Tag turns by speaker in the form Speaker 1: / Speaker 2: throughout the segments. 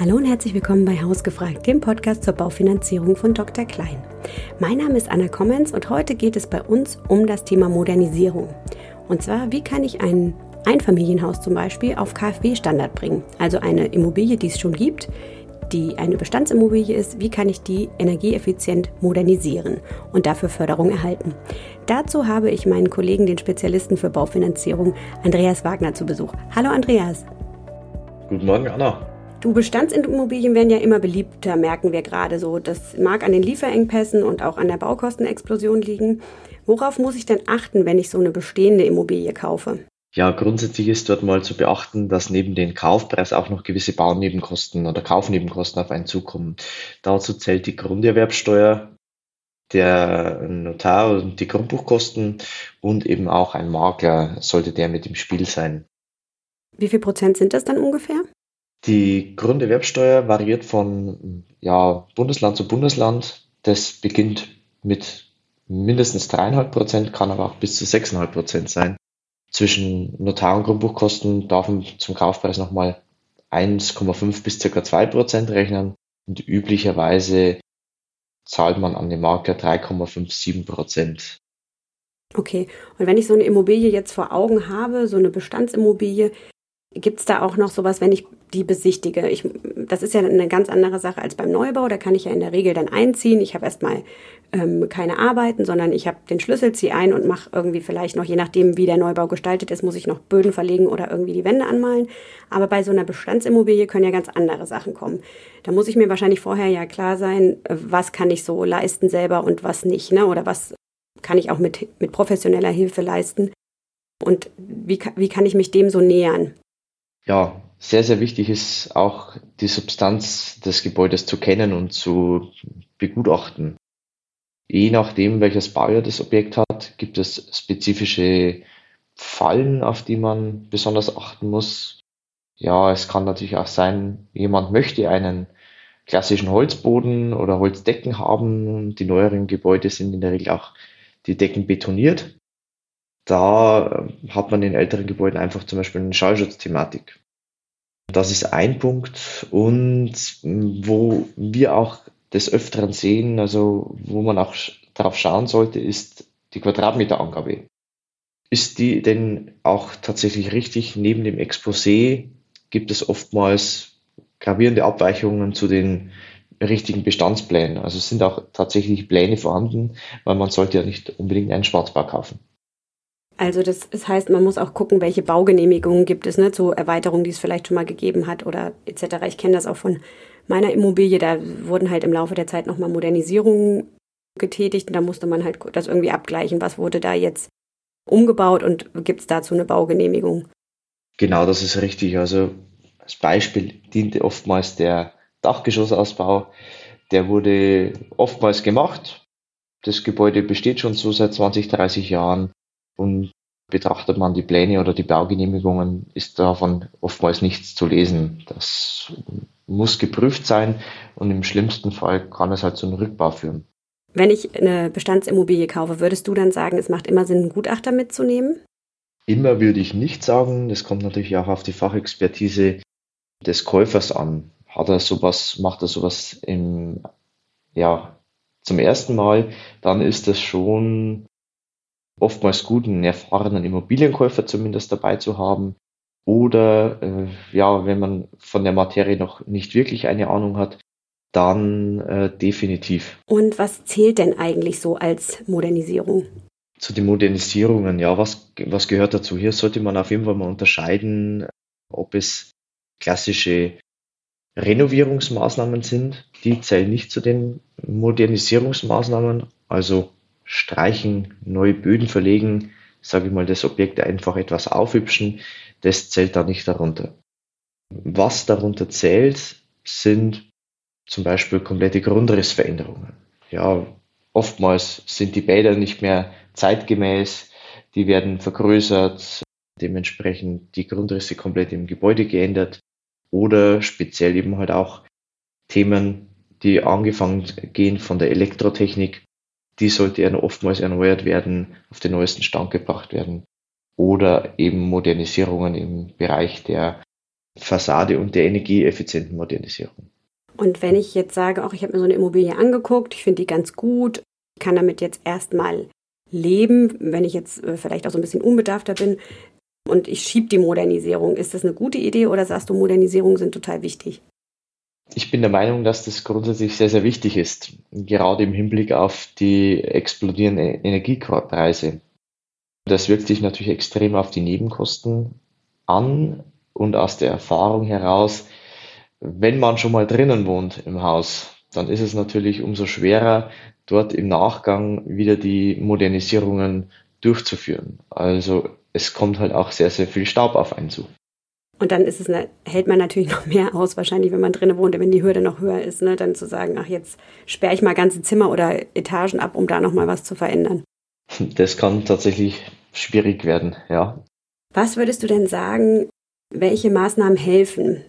Speaker 1: Hallo und herzlich willkommen bei Hausgefragt, dem Podcast zur Baufinanzierung von Dr. Klein. Mein Name ist Anna Kommens und heute geht es bei uns um das Thema Modernisierung. Und zwar, wie kann ich ein Einfamilienhaus zum Beispiel auf KfW-Standard bringen? Also eine Immobilie, die es schon gibt, die eine Bestandsimmobilie ist, wie kann ich die energieeffizient modernisieren und dafür Förderung erhalten. Dazu habe ich meinen Kollegen, den Spezialisten für Baufinanzierung, Andreas Wagner, zu Besuch. Hallo Andreas.
Speaker 2: Guten Morgen, Anna.
Speaker 1: Du, Bestandsimmobilien werden ja immer beliebter, merken wir gerade so. Das mag an den Lieferengpässen und auch an der Baukostenexplosion liegen. Worauf muss ich denn achten, wenn ich so eine bestehende Immobilie kaufe?
Speaker 2: Ja, grundsätzlich ist dort mal zu beachten, dass neben den Kaufpreis auch noch gewisse Baunebenkosten oder Kaufnebenkosten auf einen zukommen. Dazu zählt die Grunderwerbsteuer, der Notar und die Grundbuchkosten und eben auch ein Makler sollte der mit im Spiel sein.
Speaker 1: Wie viel Prozent sind das dann ungefähr?
Speaker 2: Die Grunderwerbsteuer variiert von ja, Bundesland zu Bundesland. Das beginnt mit mindestens dreieinhalb Prozent, kann aber auch bis zu sechseinhalb Prozent sein. Zwischen Notar- und Grundbuchkosten darf man zum Kaufpreis nochmal 1,5 bis circa zwei Prozent rechnen und üblicherweise zahlt man an den Makler 3,57 Prozent.
Speaker 1: Okay, und wenn ich so eine Immobilie jetzt vor Augen habe, so eine Bestandsimmobilie, Gibt es da auch noch sowas, wenn ich die besichtige? Ich, das ist ja eine ganz andere Sache als beim Neubau. Da kann ich ja in der Regel dann einziehen. Ich habe erstmal ähm, keine Arbeiten, sondern ich habe den Schlüssel, ziehe ein und mache irgendwie vielleicht noch, je nachdem, wie der Neubau gestaltet ist, muss ich noch Böden verlegen oder irgendwie die Wände anmalen. Aber bei so einer Bestandsimmobilie können ja ganz andere Sachen kommen. Da muss ich mir wahrscheinlich vorher ja klar sein, was kann ich so leisten selber und was nicht, ne? Oder was kann ich auch mit, mit professioneller Hilfe leisten? Und wie, wie kann ich mich dem so nähern?
Speaker 2: Ja, sehr, sehr wichtig ist auch die Substanz des Gebäudes zu kennen und zu begutachten. Je nachdem, welches Baujahr das Objekt hat, gibt es spezifische Fallen, auf die man besonders achten muss. Ja, es kann natürlich auch sein, jemand möchte einen klassischen Holzboden oder Holzdecken haben. Die neueren Gebäude sind in der Regel auch die Decken betoniert. Da hat man in älteren Gebäuden einfach zum Beispiel eine Schallschutzthematik. Das ist ein Punkt. Und wo wir auch des Öfteren sehen, also wo man auch darauf schauen sollte, ist die Quadratmeterangabe. Ist die denn auch tatsächlich richtig? Neben dem Exposé gibt es oftmals gravierende Abweichungen zu den richtigen Bestandsplänen. Also sind auch tatsächlich Pläne vorhanden, weil man sollte ja nicht unbedingt einen Schwarzbau kaufen.
Speaker 1: Also das, das heißt, man muss auch gucken, welche Baugenehmigungen gibt es, ne, zu Erweiterungen, die es vielleicht schon mal gegeben hat oder etc. Ich kenne das auch von meiner Immobilie, da wurden halt im Laufe der Zeit nochmal Modernisierungen getätigt und da musste man halt das irgendwie abgleichen, was wurde da jetzt umgebaut und gibt es dazu eine Baugenehmigung.
Speaker 2: Genau, das ist richtig. Also als Beispiel diente oftmals der Dachgeschossausbau. Der wurde oftmals gemacht. Das Gebäude besteht schon so seit 20, 30 Jahren. Und betrachtet man die Pläne oder die Baugenehmigungen, ist davon oftmals nichts zu lesen. Das muss geprüft sein und im schlimmsten Fall kann es halt zu einem Rückbau führen.
Speaker 1: Wenn ich eine Bestandsimmobilie kaufe, würdest du dann sagen, es macht immer Sinn, einen Gutachter mitzunehmen?
Speaker 2: Immer würde ich nicht sagen. Das kommt natürlich auch auf die Fachexpertise des Käufers an. Hat er sowas, macht er sowas im, ja, zum ersten Mal, dann ist das schon oftmals gut, einen erfahrenen Immobilienkäufer zumindest dabei zu haben. Oder äh, ja, wenn man von der Materie noch nicht wirklich eine Ahnung hat, dann äh, definitiv.
Speaker 1: Und was zählt denn eigentlich so als Modernisierung?
Speaker 2: Zu den Modernisierungen, ja, was, was gehört dazu? Hier sollte man auf jeden Fall mal unterscheiden, ob es klassische Renovierungsmaßnahmen sind. Die zählen nicht zu den Modernisierungsmaßnahmen. Also streichen, neue Böden verlegen, sage ich mal, das Objekt einfach etwas aufhübschen, das zählt da nicht darunter. Was darunter zählt, sind zum Beispiel komplette Grundrissveränderungen. Ja, oftmals sind die Bäder nicht mehr zeitgemäß, die werden vergrößert, dementsprechend die Grundrisse komplett im Gebäude geändert oder speziell eben halt auch Themen, die angefangen gehen von der Elektrotechnik die sollte ja oftmals erneuert werden, auf den neuesten Stand gebracht werden. Oder eben Modernisierungen im Bereich der Fassade und der energieeffizienten Modernisierung.
Speaker 1: Und wenn ich jetzt sage, auch ich habe mir so eine Immobilie angeguckt, ich finde die ganz gut, kann damit jetzt erstmal leben, wenn ich jetzt äh, vielleicht auch so ein bisschen unbedarfter bin und ich schiebe die Modernisierung, ist das eine gute Idee oder sagst du, Modernisierungen sind total wichtig?
Speaker 2: Ich bin der Meinung, dass das grundsätzlich sehr, sehr wichtig ist, gerade im Hinblick auf die explodierenden Energiepreise. Das wirkt sich natürlich extrem auf die Nebenkosten an und aus der Erfahrung heraus, wenn man schon mal drinnen wohnt im Haus, dann ist es natürlich umso schwerer, dort im Nachgang wieder die Modernisierungen durchzuführen. Also es kommt halt auch sehr, sehr viel Staub auf einen zu.
Speaker 1: Und dann ist es eine, hält man natürlich noch mehr aus, wahrscheinlich, wenn man drinnen wohnt, wenn die Hürde noch höher ist, ne? dann zu sagen, ach, jetzt sperre ich mal ganze Zimmer oder Etagen ab, um da nochmal was zu verändern.
Speaker 2: Das kann tatsächlich schwierig werden, ja.
Speaker 1: Was würdest du denn sagen, welche Maßnahmen helfen,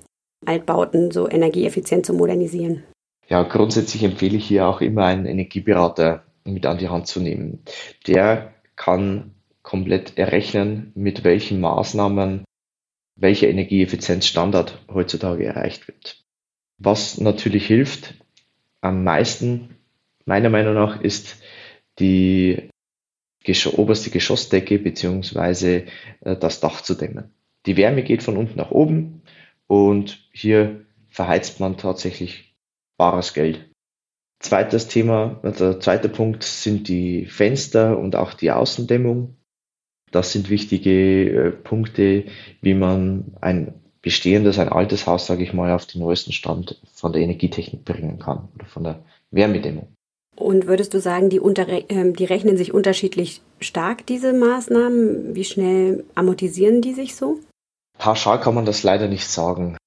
Speaker 1: Altbauten so energieeffizient zu modernisieren?
Speaker 2: Ja, grundsätzlich empfehle ich hier auch immer einen Energieberater mit an die Hand zu nehmen. Der kann komplett errechnen, mit welchen Maßnahmen welcher Energieeffizienzstandard heutzutage erreicht wird. Was natürlich hilft am meisten, meiner Meinung nach, ist die oberste Geschossdecke bzw. Äh, das Dach zu dämmen. Die Wärme geht von unten nach oben und hier verheizt man tatsächlich bares Geld. Zweites Thema, der zweite Punkt sind die Fenster und auch die Außendämmung. Das sind wichtige äh, Punkte, wie man ein bestehendes, ein altes Haus, sage ich mal, auf den neuesten Stand von der Energietechnik bringen kann oder von der Wärmedämmung.
Speaker 1: Und würdest du sagen, die, äh, die rechnen sich unterschiedlich stark, diese Maßnahmen? Wie schnell amortisieren die sich so?
Speaker 2: Pauschal kann man das leider nicht sagen.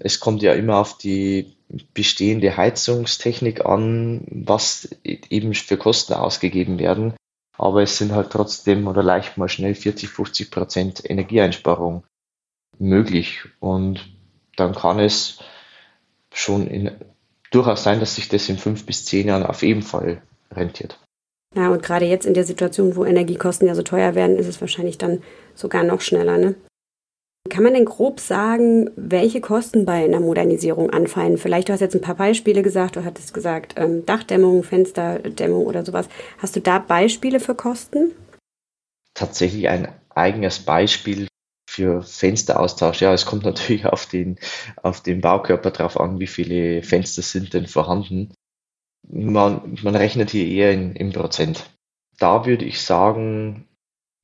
Speaker 2: Es kommt ja immer auf die bestehende Heizungstechnik an, was eben für Kosten ausgegeben werden. Aber es sind halt trotzdem oder leicht mal schnell 40, 50 Prozent Energieeinsparung möglich. Und dann kann es schon in, durchaus sein, dass sich das in fünf bis zehn Jahren auf jeden Fall rentiert.
Speaker 1: Ja, und gerade jetzt in der Situation, wo Energiekosten ja so teuer werden, ist es wahrscheinlich dann sogar noch schneller, ne? Kann man denn grob sagen, welche Kosten bei einer Modernisierung anfallen? Vielleicht, du hast jetzt ein paar Beispiele gesagt, du hattest gesagt ähm, Dachdämmung, Fensterdämmung oder sowas. Hast du da Beispiele für Kosten?
Speaker 2: Tatsächlich ein eigenes Beispiel für Fensteraustausch. Ja, es kommt natürlich auf den, auf den Baukörper drauf an, wie viele Fenster sind denn vorhanden. Man, man rechnet hier eher in, in Prozent. Da würde ich sagen,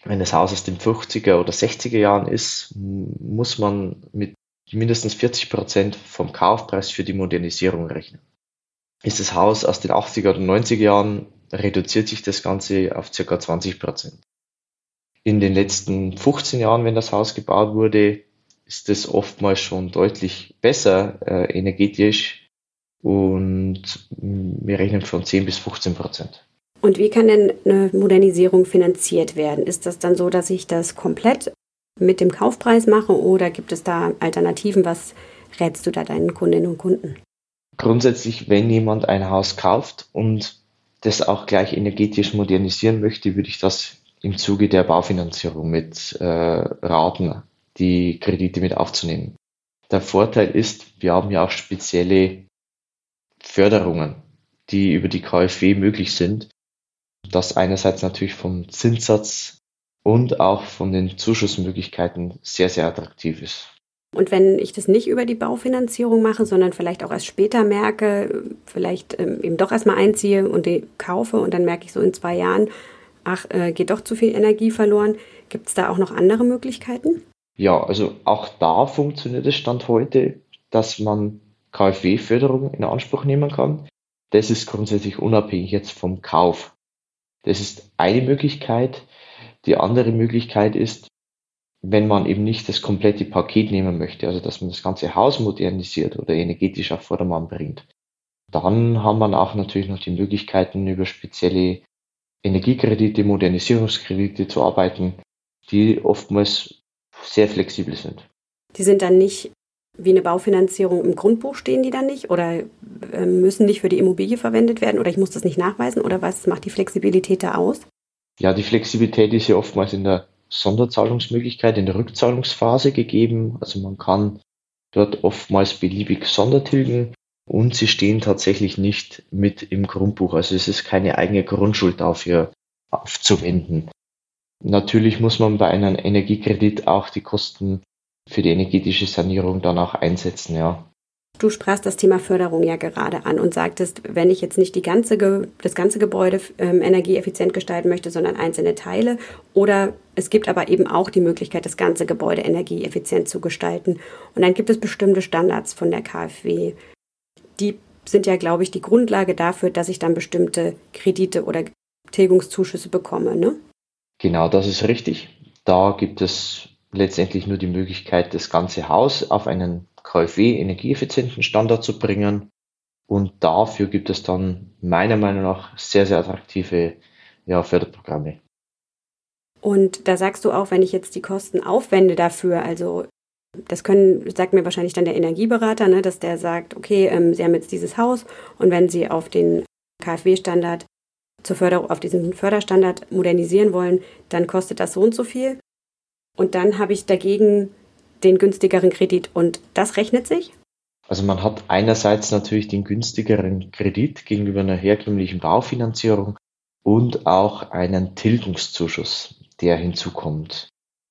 Speaker 2: wenn das Haus aus den 50er oder 60er Jahren ist, muss man mit mindestens 40 Prozent vom Kaufpreis für die Modernisierung rechnen. Ist das Haus aus den 80er oder 90er Jahren, reduziert sich das Ganze auf circa 20 Prozent. In den letzten 15 Jahren, wenn das Haus gebaut wurde, ist es oftmals schon deutlich besser äh, energetisch und wir rechnen von 10 bis 15 Prozent.
Speaker 1: Und wie kann denn eine Modernisierung finanziert werden? Ist das dann so, dass ich das komplett mit dem Kaufpreis mache oder gibt es da Alternativen? Was rätst du da deinen Kundinnen und Kunden?
Speaker 2: Grundsätzlich, wenn jemand ein Haus kauft und das auch gleich energetisch modernisieren möchte, würde ich das im Zuge der Baufinanzierung mit äh, raten, die Kredite mit aufzunehmen. Der Vorteil ist, wir haben ja auch spezielle Förderungen, die über die KfW möglich sind, das einerseits natürlich vom Zinssatz und auch von den Zuschussmöglichkeiten sehr, sehr attraktiv ist.
Speaker 1: Und wenn ich das nicht über die Baufinanzierung mache, sondern vielleicht auch erst später merke, vielleicht ähm, eben doch erstmal einziehe und die kaufe und dann merke ich so in zwei Jahren, ach, äh, geht doch zu viel Energie verloren, gibt es da auch noch andere Möglichkeiten?
Speaker 2: Ja, also auch da funktioniert es Stand heute, dass man KfW-Förderung in Anspruch nehmen kann. Das ist grundsätzlich unabhängig jetzt vom Kauf. Das ist eine Möglichkeit. Die andere Möglichkeit ist, wenn man eben nicht das komplette Paket nehmen möchte, also dass man das ganze Haus modernisiert oder energetisch auf Vordermann bringt, dann haben wir auch natürlich noch die Möglichkeiten, über spezielle Energiekredite, Modernisierungskredite zu arbeiten, die oftmals sehr flexibel sind.
Speaker 1: Die sind dann nicht wie eine Baufinanzierung im Grundbuch stehen die dann nicht oder müssen nicht für die Immobilie verwendet werden oder ich muss das nicht nachweisen oder was macht die Flexibilität da aus?
Speaker 2: Ja, die Flexibilität ist ja oftmals in der Sonderzahlungsmöglichkeit, in der Rückzahlungsphase gegeben. Also man kann dort oftmals beliebig Sondertilgen und sie stehen tatsächlich nicht mit im Grundbuch. Also es ist keine eigene Grundschuld dafür aufzuwenden. Natürlich muss man bei einem Energiekredit auch die Kosten für die energetische Sanierung dann auch einsetzen, ja.
Speaker 1: Du sprachst das Thema Förderung ja gerade an und sagtest, wenn ich jetzt nicht die ganze, das ganze Gebäude ähm, energieeffizient gestalten möchte, sondern einzelne Teile. Oder es gibt aber eben auch die Möglichkeit, das ganze Gebäude energieeffizient zu gestalten. Und dann gibt es bestimmte Standards von der KfW. Die sind ja, glaube ich, die Grundlage dafür, dass ich dann bestimmte Kredite oder Tilgungszuschüsse bekomme. Ne?
Speaker 2: Genau, das ist richtig. Da gibt es letztendlich nur die Möglichkeit, das ganze Haus auf einen KfW energieeffizienten Standard zu bringen. Und dafür gibt es dann meiner Meinung nach sehr, sehr attraktive ja, Förderprogramme.
Speaker 1: Und da sagst du auch, wenn ich jetzt die Kosten aufwende dafür, also das können, sagt mir wahrscheinlich dann der Energieberater, ne, dass der sagt, okay, ähm, Sie haben jetzt dieses Haus und wenn Sie auf den KfW-Standard zur Förderung, auf diesen Förderstandard modernisieren wollen, dann kostet das so und so viel. Und dann habe ich dagegen den günstigeren Kredit. Und das rechnet sich?
Speaker 2: Also man hat einerseits natürlich den günstigeren Kredit gegenüber einer herkömmlichen Baufinanzierung und auch einen Tilgungszuschuss, der hinzukommt.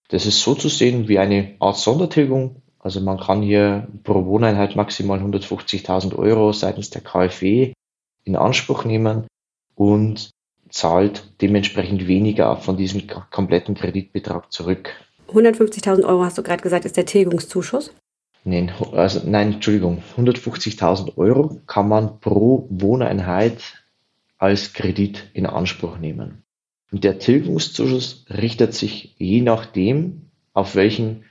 Speaker 2: Das ist so zu sehen wie eine Art Sondertilgung. Also man kann hier pro Wohneinheit maximal 150.000 Euro seitens der KfW in Anspruch nehmen und zahlt dementsprechend weniger von diesem kompletten Kreditbetrag zurück.
Speaker 1: 150.000 Euro hast du gerade gesagt, ist der Tilgungszuschuss?
Speaker 2: Nein, also, nein, Entschuldigung, 150.000 Euro kann man pro Wohneinheit als Kredit in Anspruch nehmen. Und der Tilgungszuschuss richtet sich je nachdem, auf welchen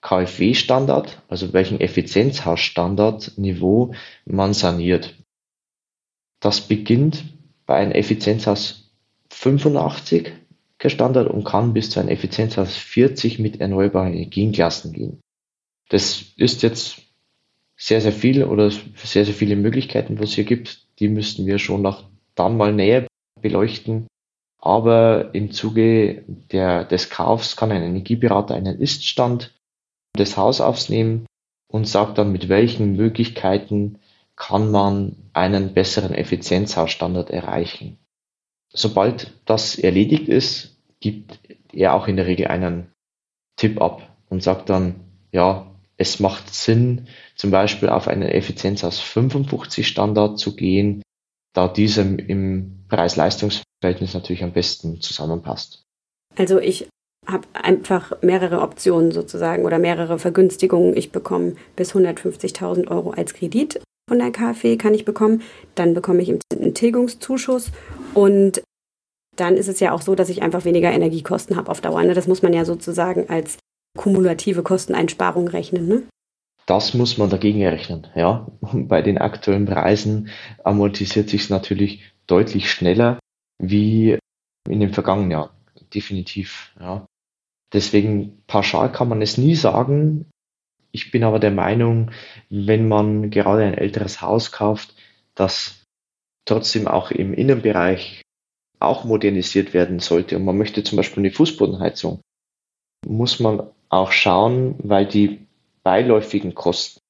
Speaker 2: KfW-Standard, also welchen Effizienzhausstandardniveau man saniert. Das beginnt bei einem Effizienzhaus 85 Standard und kann bis zu einer Effizienz aus 40 mit erneuerbaren Energienklassen gehen. Das ist jetzt sehr, sehr viel oder sehr, sehr viele Möglichkeiten, was es hier gibt. Die müssten wir schon noch dann mal näher beleuchten. Aber im Zuge der, des Kaufs kann ein Energieberater einen Iststand des Haus aufnehmen und sagt dann, mit welchen Möglichkeiten kann man einen besseren Effizienzhausstandard erreichen. Sobald das erledigt ist, gibt er auch in der Regel einen Tipp ab und sagt dann, ja, es macht Sinn, zum Beispiel auf einen Effizienz aus 55 Standard zu gehen, da dieser im Preis-Leistungs-Verhältnis natürlich am besten zusammenpasst.
Speaker 1: Also ich habe einfach mehrere Optionen sozusagen oder mehrere Vergünstigungen. Ich bekomme bis 150.000 Euro als Kredit von der KfW kann ich bekommen. Dann bekomme ich einen Tilgungszuschuss und dann ist es ja auch so, dass ich einfach weniger Energiekosten habe auf Dauer. Ne? Das muss man ja sozusagen als kumulative Kosteneinsparung rechnen. Ne?
Speaker 2: Das muss man dagegen rechnen, ja. Bei den aktuellen Preisen amortisiert sich es natürlich deutlich schneller wie in den vergangenen Jahren. Definitiv, ja. Deswegen pauschal kann man es nie sagen. Ich bin aber der Meinung, wenn man gerade ein älteres Haus kauft, dass trotzdem auch im Innenbereich auch modernisiert werden sollte. Und man möchte zum Beispiel eine Fußbodenheizung, muss man auch schauen, weil die beiläufigen Kosten,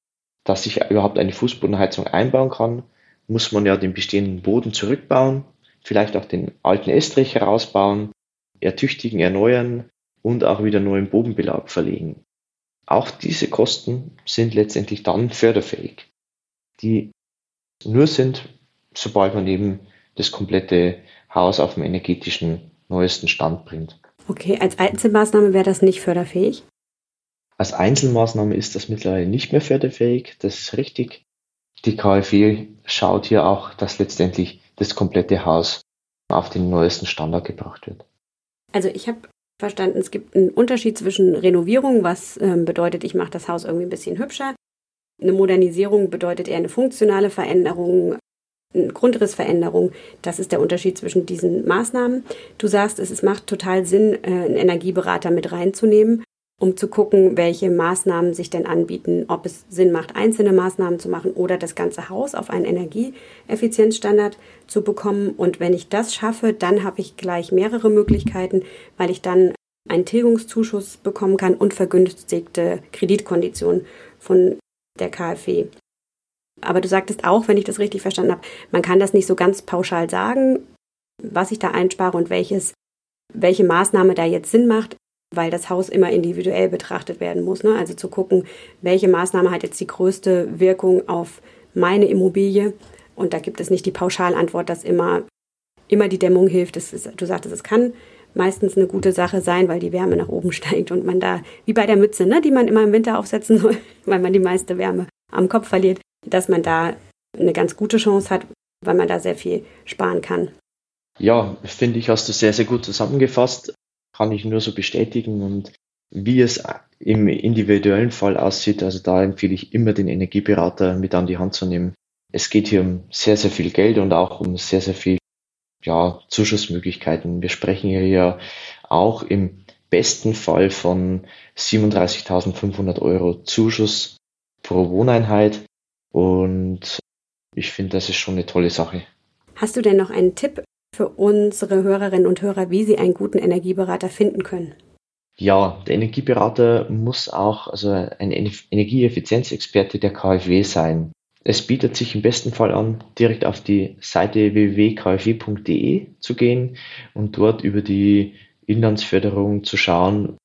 Speaker 2: dass ich überhaupt eine Fußbodenheizung einbauen kann, muss man ja den bestehenden Boden zurückbauen, vielleicht auch den alten Estrich herausbauen, ertüchtigen, erneuern und auch wieder neuen Bodenbelag verlegen. Auch diese Kosten sind letztendlich dann förderfähig, die nur sind, sobald man eben das komplette Haus auf dem energetischen neuesten Stand bringt.
Speaker 1: Okay, als Einzelmaßnahme wäre das nicht förderfähig?
Speaker 2: Als Einzelmaßnahme ist das mittlerweile nicht mehr förderfähig, das ist richtig. Die KfW schaut hier auch, dass letztendlich das komplette Haus auf den neuesten Standard gebracht wird.
Speaker 1: Also ich habe verstanden, es gibt einen Unterschied zwischen Renovierung, was äh, bedeutet, ich mache das Haus irgendwie ein bisschen hübscher. Eine Modernisierung bedeutet eher eine funktionale Veränderung, Grundrissveränderung. Das ist der Unterschied zwischen diesen Maßnahmen. Du sagst, es macht total Sinn, äh, einen Energieberater mit reinzunehmen, um zu gucken, welche Maßnahmen sich denn anbieten, ob es Sinn macht, einzelne Maßnahmen zu machen oder das ganze Haus auf einen Energieeffizienzstandard zu bekommen. Und wenn ich das schaffe, dann habe ich gleich mehrere Möglichkeiten, weil ich dann einen Tilgungszuschuss bekommen kann und vergünstigte Kreditkonditionen von der KfW. Aber du sagtest auch, wenn ich das richtig verstanden habe, man kann das nicht so ganz pauschal sagen, was ich da einspare und welches, welche Maßnahme da jetzt Sinn macht, weil das Haus immer individuell betrachtet werden muss. Ne? Also zu gucken, welche Maßnahme hat jetzt die größte Wirkung auf meine Immobilie. Und da gibt es nicht die Pauschalantwort, dass immer, immer die Dämmung hilft. Ist, du sagtest, es kann meistens eine gute Sache sein, weil die Wärme nach oben steigt und man da, wie bei der Mütze, ne, die man immer im Winter aufsetzen soll, weil man die meiste Wärme am Kopf verliert, dass man da eine ganz gute Chance hat, weil man da sehr viel sparen kann.
Speaker 2: Ja, finde ich, hast du sehr, sehr gut zusammengefasst. Kann ich nur so bestätigen. Und wie es im individuellen Fall aussieht, also da empfehle ich immer den Energieberater mit an die Hand zu nehmen. Es geht hier um sehr, sehr viel Geld und auch um sehr, sehr viel ja, Zuschussmöglichkeiten. Wir sprechen hier ja auch im besten Fall von 37.500 Euro Zuschuss pro Wohneinheit. Und ich finde, das ist schon eine tolle Sache.
Speaker 1: Hast du denn noch einen Tipp für unsere Hörerinnen und Hörer, wie sie einen guten Energieberater finden können?
Speaker 2: Ja, der Energieberater muss auch also ein Energieeffizienzexperte der KfW sein. Es bietet sich im besten Fall an, direkt auf die Seite www.kfw.de zu gehen und dort über die Inlandsförderung zu schauen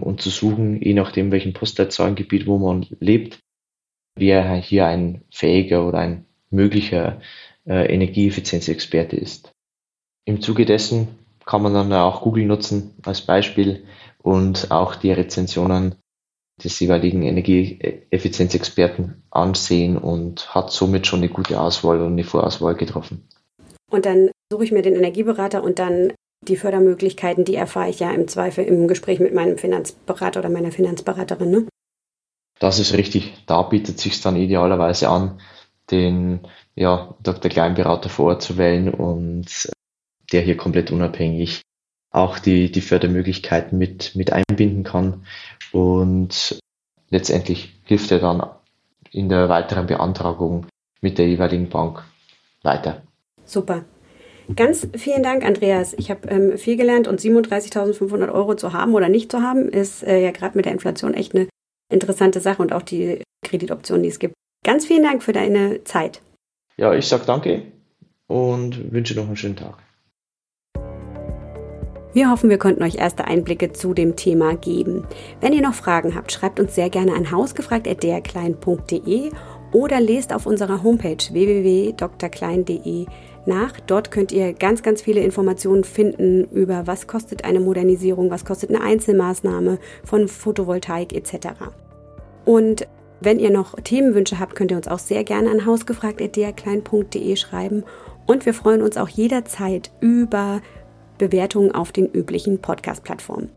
Speaker 2: und zu suchen, je nachdem welchen Postleitzahlengebiet, wo man lebt, wer hier ein fähiger oder ein möglicher äh, Energieeffizienzexperte ist. Im Zuge dessen kann man dann auch Google nutzen als Beispiel und auch die Rezensionen des jeweiligen Energieeffizienzexperten ansehen und hat somit schon eine gute Auswahl und eine Vorauswahl getroffen.
Speaker 1: Und dann suche ich mir den Energieberater und dann die Fördermöglichkeiten, die erfahre ich ja im Zweifel im Gespräch mit meinem Finanzberater oder meiner Finanzberaterin. Ne?
Speaker 2: Das ist richtig. Da bietet sich dann idealerweise an, den ja, Dr. Kleinberater vor Ort zu wählen und der hier komplett unabhängig auch die, die Fördermöglichkeiten mit, mit einbinden kann. Und letztendlich hilft er dann in der weiteren Beantragung mit der jeweiligen Bank weiter.
Speaker 1: Super. Ganz vielen Dank, Andreas. Ich habe ähm, viel gelernt und 37.500 Euro zu haben oder nicht zu haben, ist äh, ja gerade mit der Inflation echt eine interessante Sache und auch die Kreditoptionen, die es gibt. Ganz vielen Dank für deine Zeit.
Speaker 2: Ja, ich sage danke und wünsche noch einen schönen Tag.
Speaker 1: Wir hoffen, wir konnten euch erste Einblicke zu dem Thema geben. Wenn ihr noch Fragen habt, schreibt uns sehr gerne an hausgefragt.derklein.de oder lest auf unserer Homepage www.drklein.de nach. Dort könnt ihr ganz, ganz viele Informationen finden über was kostet eine Modernisierung, was kostet eine Einzelmaßnahme von Photovoltaik etc. Und wenn ihr noch Themenwünsche habt, könnt ihr uns auch sehr gerne an hausgefragt.drklein.de schreiben. Und wir freuen uns auch jederzeit über Bewertungen auf den üblichen Podcast-Plattformen.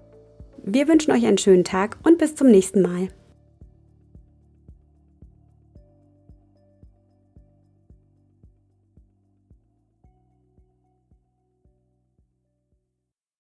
Speaker 1: Wir wünschen euch einen schönen Tag und bis zum nächsten Mal.